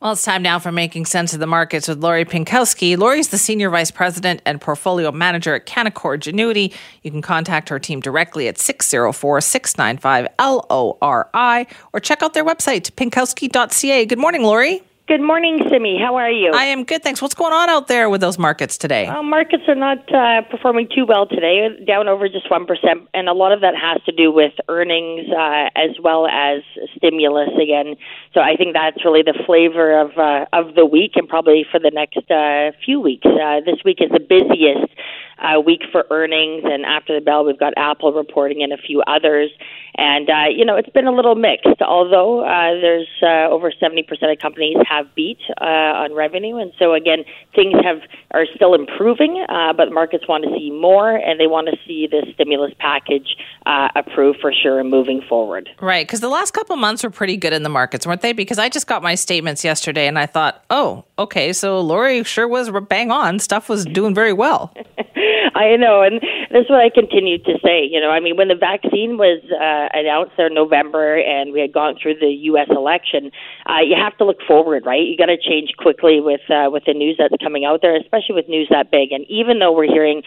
Well, it's time now for Making Sense of the Markets with Lori Pinkowski. Lori's the Senior Vice President and Portfolio Manager at Canaccord Genuity. You can contact her team directly at 604 695 LORI or check out their website, pinkowski.ca. Good morning, Lori. Good morning, Simi. How are you? I am good, thanks. What's going on out there with those markets today? Uh, markets are not uh, performing too well today, down over just 1%, and a lot of that has to do with earnings uh, as well as stimulus again. So I think that's really the flavor of uh, of the week and probably for the next uh, few weeks. Uh, this week is the busiest uh, week for earnings, and after the bell, we've got Apple reporting and a few others. And uh, you know, it's been a little mixed. Although uh, there's uh, over 70% of companies have beat uh, on revenue, and so again, things have are still improving. Uh, but markets want to see more, and they want to see the stimulus package uh, approved for sure and moving forward. Right, because the last couple months were pretty good in the markets, weren't they? Because I just got my statements yesterday, and I thought, oh, okay, so Lori sure was bang on. Stuff was doing very well. I know, and that's what I continue to say. You know, I mean, when the vaccine was uh, announced in November and we had gone through the U.S. election, uh, you have to look forward, right? You got to change quickly with uh, with the news that's coming out there, especially with news that big. And even though we're hearing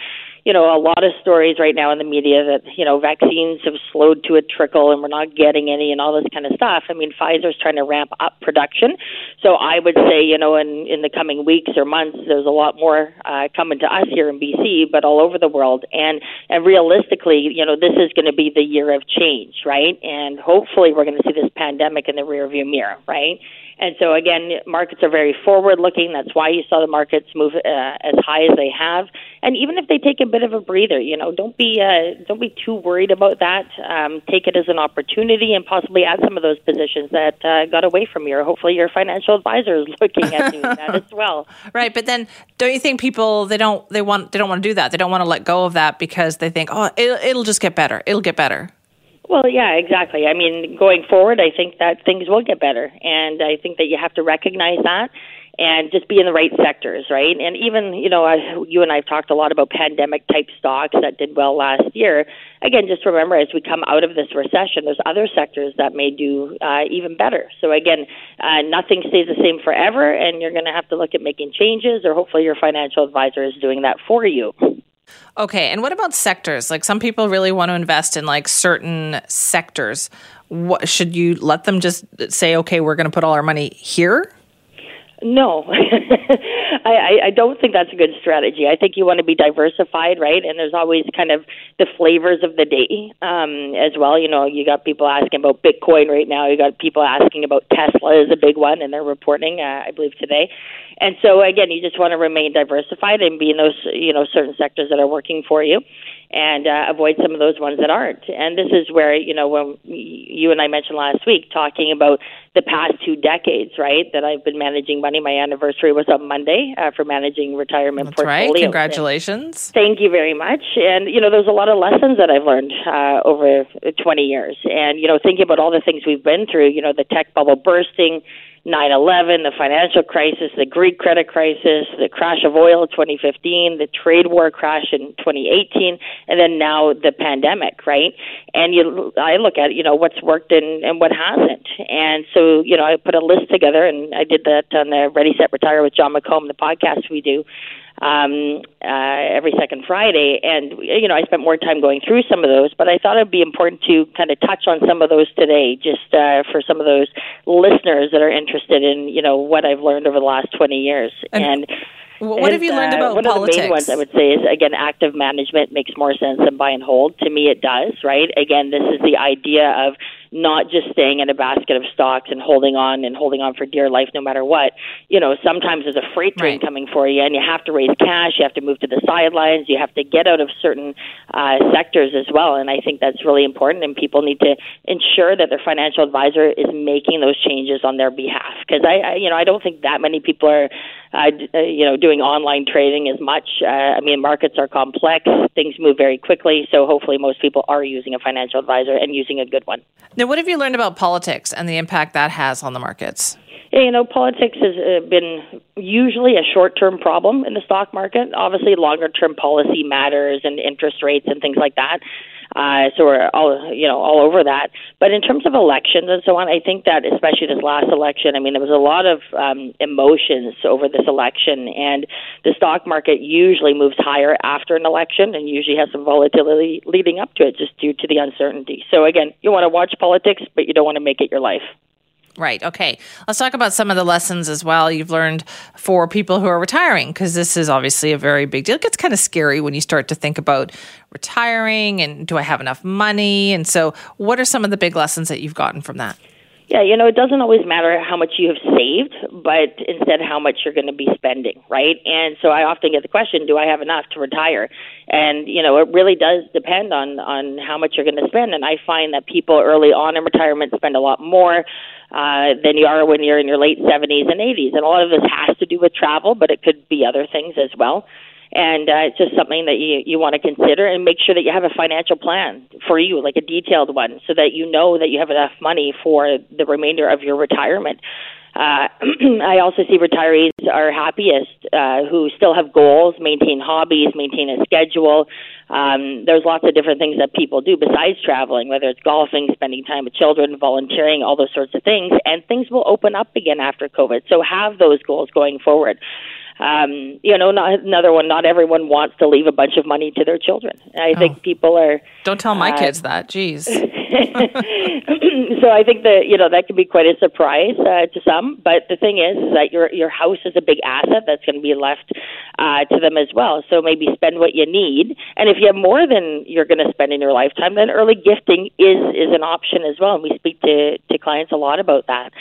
you know, a lot of stories right now in the media that, you know, vaccines have slowed to a trickle and we're not getting any and all this kind of stuff. I mean, Pfizer's trying to ramp up production. So I would say, you know, in, in the coming weeks or months, there's a lot more uh, coming to us here in BC, but all over the world. And, and realistically, you know, this is going to be the year of change, right? And hopefully we're going to see this pandemic in the rearview mirror, right? And so again, markets are very forward looking. That's why you saw the markets move uh, as high as they have. And even if they take a bit of a breather, you know, don't be uh, don't be too worried about that. Um, take it as an opportunity and possibly add some of those positions that uh, got away from you. Or hopefully, your financial advisor is looking at doing that as well. Right, but then don't you think people they don't they want they don't want to do that? They don't want to let go of that because they think, oh, it'll, it'll just get better. It'll get better. Well, yeah, exactly. I mean, going forward, I think that things will get better, and I think that you have to recognize that and just be in the right sectors, right? And even, you know, you and I have talked a lot about pandemic type stocks that did well last year. Again, just remember as we come out of this recession, there's other sectors that may do uh, even better. So again, uh, nothing stays the same forever, and you're going to have to look at making changes, or hopefully your financial advisor is doing that for you. Okay, and what about sectors? Like some people really want to invest in like certain sectors. What should you let them just say, okay, we're going to put all our money here? No, I, I don't think that's a good strategy. I think you want to be diversified, right? And there's always kind of the flavors of the day um, as well. You know, you got people asking about Bitcoin right now. You got people asking about Tesla is a big one, and they're reporting, uh, I believe, today. And so again, you just want to remain diversified and be in those, you know, certain sectors that are working for you and uh, avoid some of those ones that aren't. And this is where, you know, when you and I mentioned last week, talking about the past two decades, right, that I've been managing money. My anniversary was on Monday uh, for managing retirement That's portfolio. right. Congratulations. And thank you very much. And, you know, there's a lot of lessons that I've learned uh, over 20 years. And, you know, thinking about all the things we've been through, you know, the tech bubble bursting, 9/11, the financial crisis, the Greek credit crisis, the crash of oil in 2015, the trade war crash in 2018, and then now the pandemic, right? And you, I look at you know what's worked and and what hasn't, and so you know I put a list together, and I did that on the Ready Set Retire with Jon McComb, the podcast we do um, uh, every second Friday. And, you know, I spent more time going through some of those, but I thought it'd be important to kind of touch on some of those today, just uh, for some of those listeners that are interested in, you know, what I've learned over the last 20 years. And, and what and, have you learned about uh, one politics? of the main ones I would say is again, active management makes more sense than buy and hold. To me, it does. Right? Again, this is the idea of not just staying in a basket of stocks and holding on and holding on for dear life no matter what. You know, sometimes there's a freight train right. coming for you and you have to raise cash, you have to move to the sidelines, you have to get out of certain uh, sectors as well. And I think that's really important and people need to ensure that their financial advisor is making those changes on their behalf. Because I, I, you know, I don't think that many people are, uh, uh, you know, doing online trading as much. Uh, I mean, markets are complex, things move very quickly, so hopefully most people are using a financial advisor and using a good one. Now, what have you learned about politics and the impact that has on the markets? You know, politics has uh, been usually a short term problem in the stock market. Obviously, longer term policy matters and interest rates and things like that. Uh, so we're all you know all over that. But in terms of elections and so on, I think that especially this last election, I mean, there was a lot of um, emotions over this election, and the stock market usually moves higher after an election, and usually has some volatility leading up to it, just due to the uncertainty. So again, you want to watch politics, but you don't want to make it your life. Right. Okay. Let's talk about some of the lessons as well you've learned for people who are retiring, because this is obviously a very big deal. It gets kind of scary when you start to think about retiring and do I have enough money? And so, what are some of the big lessons that you've gotten from that? Yeah, you know, it doesn't always matter how much you have saved, but instead how much you're going to be spending, right? And so I often get the question, do I have enough to retire? And, you know, it really does depend on on how much you're going to spend. And I find that people early on in retirement spend a lot more uh, than you are when you're in your late 70s and 80s. And a lot of this has to do with travel, but it could be other things as well. And uh, it's just something that you, you want to consider and make sure that you have a financial plan for you, like a detailed one, so that you know that you have enough money for the remainder of your retirement. Uh, I also see retirees are happiest uh, who still have goals, maintain hobbies, maintain a schedule. Um, there's lots of different things that people do besides traveling, whether it's golfing, spending time with children, volunteering, all those sorts of things. And things will open up again after COVID. So have those goals going forward um, you know, not, another one. Not everyone wants to leave a bunch of money to their children. I oh. think people are. Don't tell my uh, kids that. Jeez. so I think that you know that can be quite a surprise uh, to some. But the thing is, is that your your house is a big asset that's going to be left uh, to them as well. So maybe spend what you need, and if you have more than you're going to spend in your lifetime, then early gifting is is an option as well. And we speak to to clients a lot about that.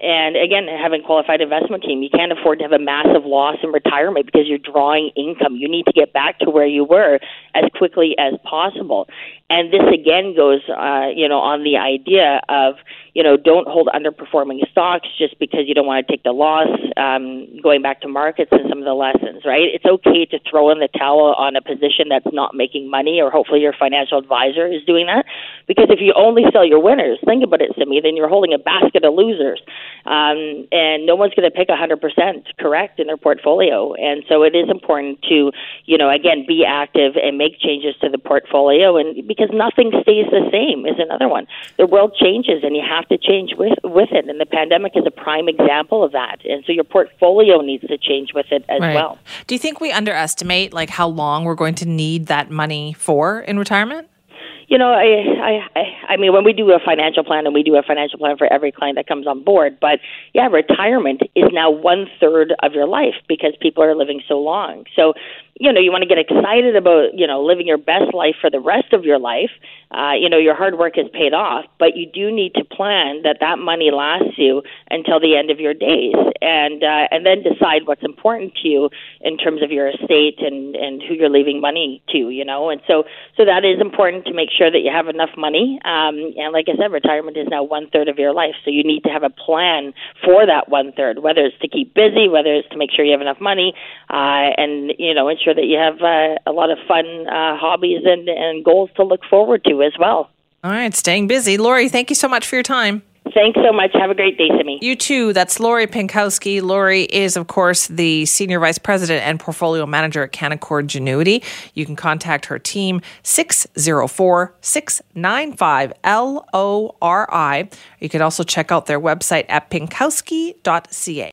And again, having qualified investment team, you can't afford to have a massive loss in retirement because you're drawing income. You need to get back to where you were as quickly as possible. And this again goes, uh, you know, on the idea of, you know, don't hold underperforming stocks just because you don't want to take the loss. Um, going back to markets and some of the lessons, right? It's okay to throw in the towel on a position that's not making money, or hopefully your financial advisor is doing that. Because if you only sell your winners, think about it, Simi, then you're holding a basket of losers, um, and no one's going to pick 100% correct in their portfolio. And so it is important to, you know, again, be active and make changes to the portfolio, and because nothing stays the same is another one. The world changes, and you have to change with with it. And the pandemic is a prime example of that. And so your portfolio needs to change with it as right. well. Do you think we underestimate like how long we're going to need that money for in retirement? You know, I, I, I mean, when we do a financial plan, and we do a financial plan for every client that comes on board, but yeah, retirement is now one third of your life because people are living so long. So you know you want to get excited about you know living your best life for the rest of your life uh, you know your hard work has paid off but you do need to plan that that money lasts you until the end of your days and uh, and then decide what's important to you in terms of your estate and and who you're leaving money to you know? And so so that is important to make sure that you have enough money um, and like I said retirement is now one third of your life so you need to have a plan for that one third whether it's to keep busy whether it's to make sure you have enough money uh, and you know ensure sure that you have uh, a lot of fun uh, hobbies and, and goals to look forward to as well. All right, staying busy. Lori, thank you so much for your time. Thanks so much. Have a great day, Simi. You too. That's Lori Pinkowski. Lori is, of course, the Senior Vice President and Portfolio Manager at Canaccord Genuity. You can contact her team 604 695 LORI. You can also check out their website at pinkowski.ca.